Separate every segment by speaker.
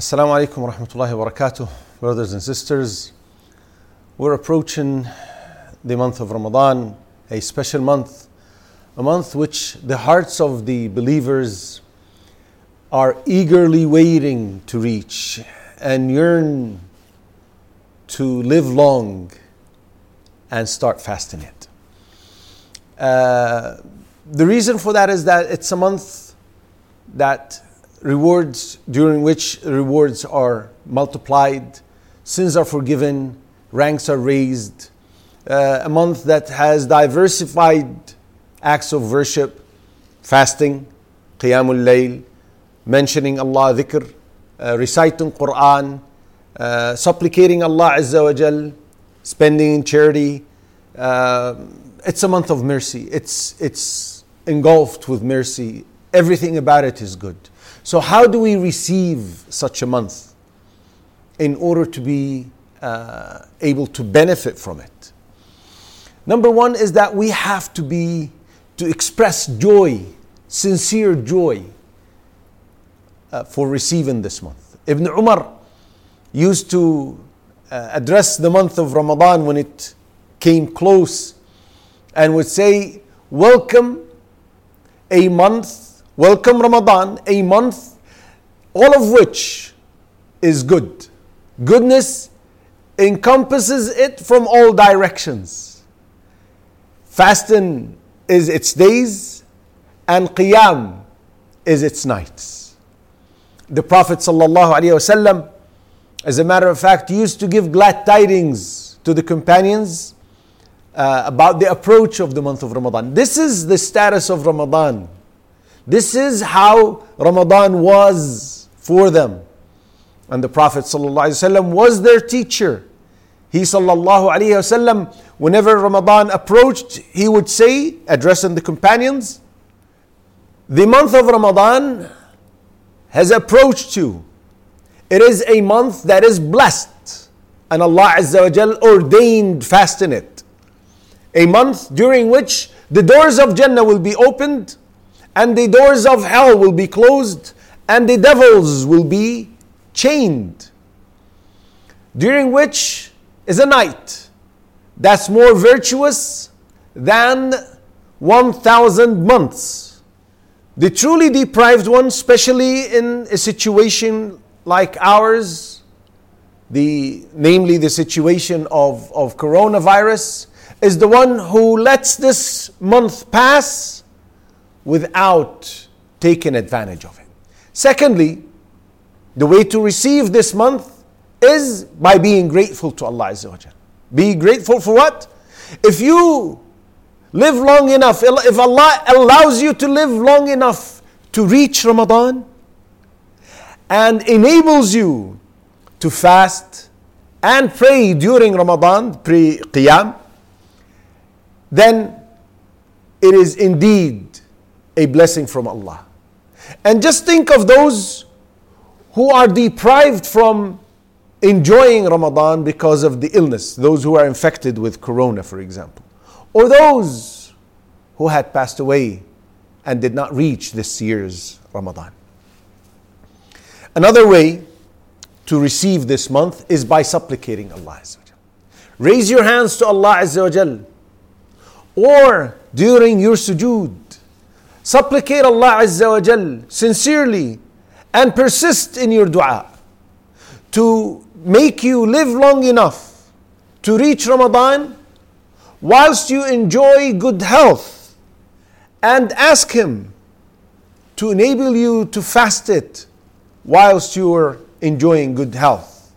Speaker 1: Assalamu alaikum wa rahmatullahi wa barakatuh, brothers and sisters. We're approaching the month of Ramadan, a special month, a month which the hearts of the believers are eagerly waiting to reach and yearn to live long and start fasting it. Uh, the reason for that is that it's a month that rewards during which rewards are multiplied, sins are forgiven, ranks are raised. Uh, a month that has diversified acts of worship, fasting, qiyamul layl, mentioning Allah, dhikr, uh, reciting Quran, uh, supplicating Allah Azza wa Jal, spending in charity. Uh, it's a month of mercy. It's, it's engulfed with mercy. Everything about it is good. So, how do we receive such a month in order to be uh, able to benefit from it? Number one is that we have to be, to express joy, sincere joy uh, for receiving this month. Ibn Umar used to uh, address the month of Ramadan when it came close and would say, Welcome a month, welcome Ramadan, a month, all of which is good. Goodness encompasses it from all directions. Fasting is its days, and Qiyam is its nights. The Prophet ﷺ, as a matter of fact, used to give glad tidings to the companions uh, about the approach of the month of Ramadan. This is the status of Ramadan. This is how Ramadan was for them. And the Prophet ﷺ was their teacher. He ﷺ, whenever Ramadan approached, he would say, addressing the companions, the month of Ramadan has approached you. It is a month that is blessed, and Allah Azza wa Jal ordained fast in it. A month during which the doors of Jannah will be opened, and the doors of hell will be closed, and the devils will be chained. During which is a night that's more virtuous than 1,000 months. The truly deprived one, especially in a situation like ours, the, namely the situation of, of coronavirus, is the one who lets this month pass without taking advantage of it. Secondly, the way to receive this month is by being grateful to Allah Azza wa Jal. Be grateful for what? If you live long enough, if Allah allows you to live long enough to reach Ramadan and enables you to fast and pray during Ramadan, pre Qiyam, then it is indeed a blessing from Allah. And just think of those who are deprived from enjoying Ramadan because of the illness, those who are infected with corona, for example, or those who had passed away and did not reach this year's Ramadan. Another way to receive this month is by supplicating Allah. Raise your hands to Allah Azza wa. Or during your sujood, supplicate Allah Azza wa Jal sincerely and persist in your dua to make you live long enough to reach Ramadan whilst you enjoy good health and ask Him to enable you to fast it whilst you are enjoying good health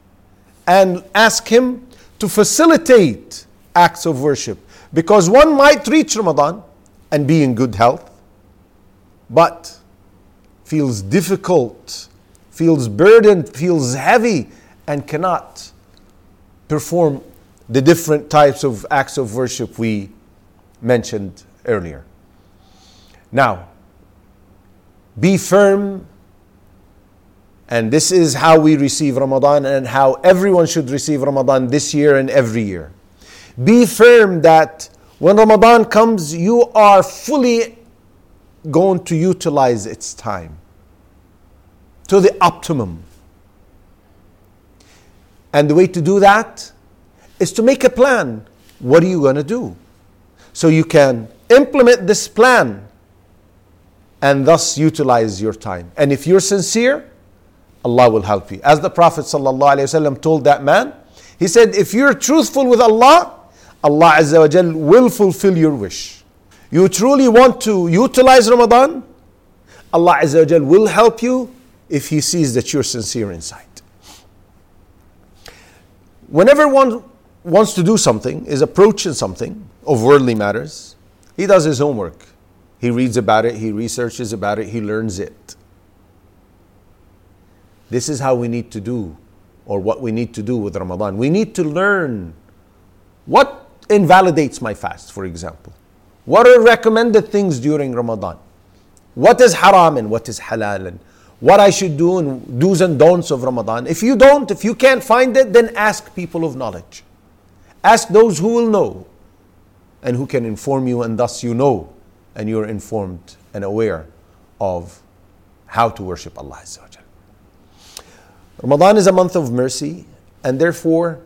Speaker 1: and ask Him to facilitate acts of worship. Because one might reach Ramadan and be in good health but feels difficult, feels burdened, feels heavy, and cannot perform the different types of acts of worship we mentioned earlier. Now, be firm, and this is how we receive Ramadan and how everyone should receive Ramadan this year and every year. Be firm that when Ramadan comes, you are fully going to utilize its time to the optimum. And the way to do that is to make a plan. What are you going to do? So you can implement this plan and thus utilize your time. And if you're sincere, Allah will help you. As the Prophet ﷺ told that man, he said, If you're truthful with Allah, Allah will fulfill your wish. You truly want to utilize Ramadan, Allah Azza wa will help you if He sees that you're sincere inside. Whenever one wants to do something, is approaching something of worldly matters, he does his homework. He reads about it, he researches about it, he learns it. This is how we need to do, or what we need to do with Ramadan. We need to learn what invalidates my fast, for example. What are recommended things during Ramadan? What is haram and what is halal and what I should do and do's and don'ts of Ramadan. If you don't, if you can't find it, then ask people of knowledge. Ask those who will know and who can inform you, and thus you know and you're informed and aware of how to worship Allah. Ramadan is a month of mercy, and therefore,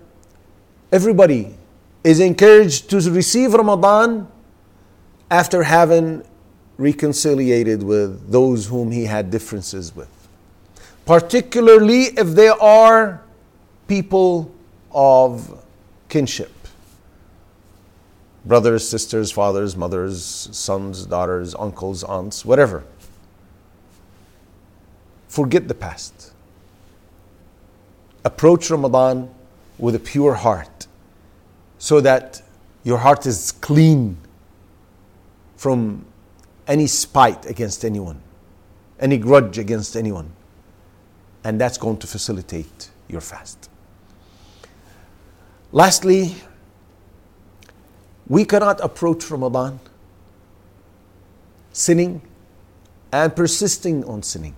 Speaker 1: everybody is encouraged to receive Ramadan after having reconciliated with those whom he had differences with. Particularly if they are people of kinship brothers, sisters, fathers, mothers, sons, daughters, uncles, aunts, whatever. Forget the past. Approach Ramadan with a pure heart so that your heart is clean from any spite against anyone, any grudge against anyone. And that's going to facilitate your fast. Lastly, we cannot approach Ramadan sinning and persisting on sinning.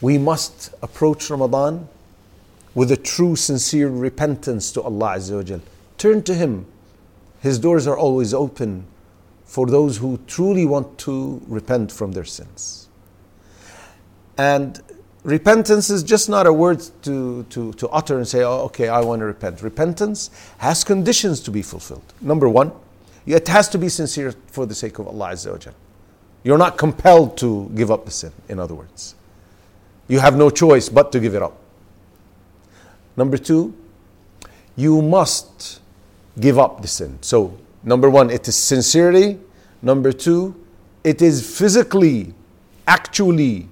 Speaker 1: We must approach Ramadan with a true, sincere repentance to Allah Turn to Him. His doors are always open for those who truly want to repent from their sins. And repentance is just not a word to, to, to utter and say, oh, okay, I want to repent. Repentance has conditions to be fulfilled. Number one, it has to be sincere for the sake of Allah Azza wa. You're not compelled to give up the sin, in other words. You have no choice but to give it up. Number two, you must give up the sin. So, number one, it is sincerity. Number two, it is physically, actually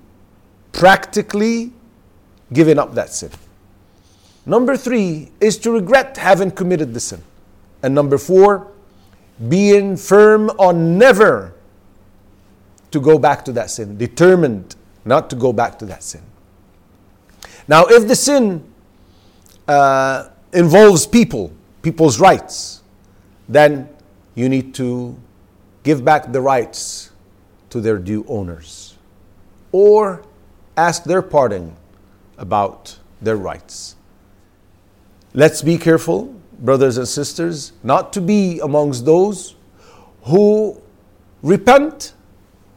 Speaker 1: practically giving up that sin. Number three is to regret having committed the sin. And number four, being firm on never to go back to that sin, determined not to go back to that sin. Now, if the sin uh, involves people, people's rights, then you need to give back the rights to their due owners. Or ask their pardon about their rights. Let's be careful, brothers and sisters, not to be amongst those who repent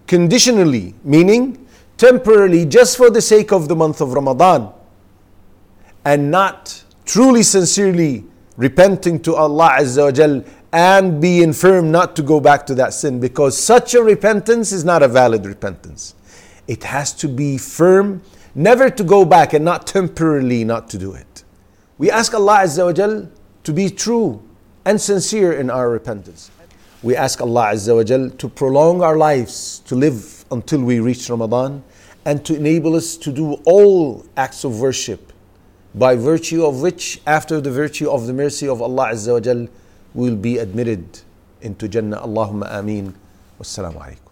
Speaker 1: conditionally, meaning temporarily, just for the sake of the month of Ramadan, and not truly, sincerely repenting to Allah Azza wa Jal and be firm not to go back to that sin because such a repentance is not a valid repentance. It has to be firm, never to go back and not temporarily not to do it. We ask Allah Azza wa Jal to be true and sincere in our repentance. We ask Allah Azza wa Jal to prolong our lives, to live until we reach Ramadan, and to enable us to do all acts of worship, by virtue of which, after the virtue of the mercy of Allah Azza wa Jal, we will be admitted into Jannah. Allahumma ameen. Wassalamu alaikum.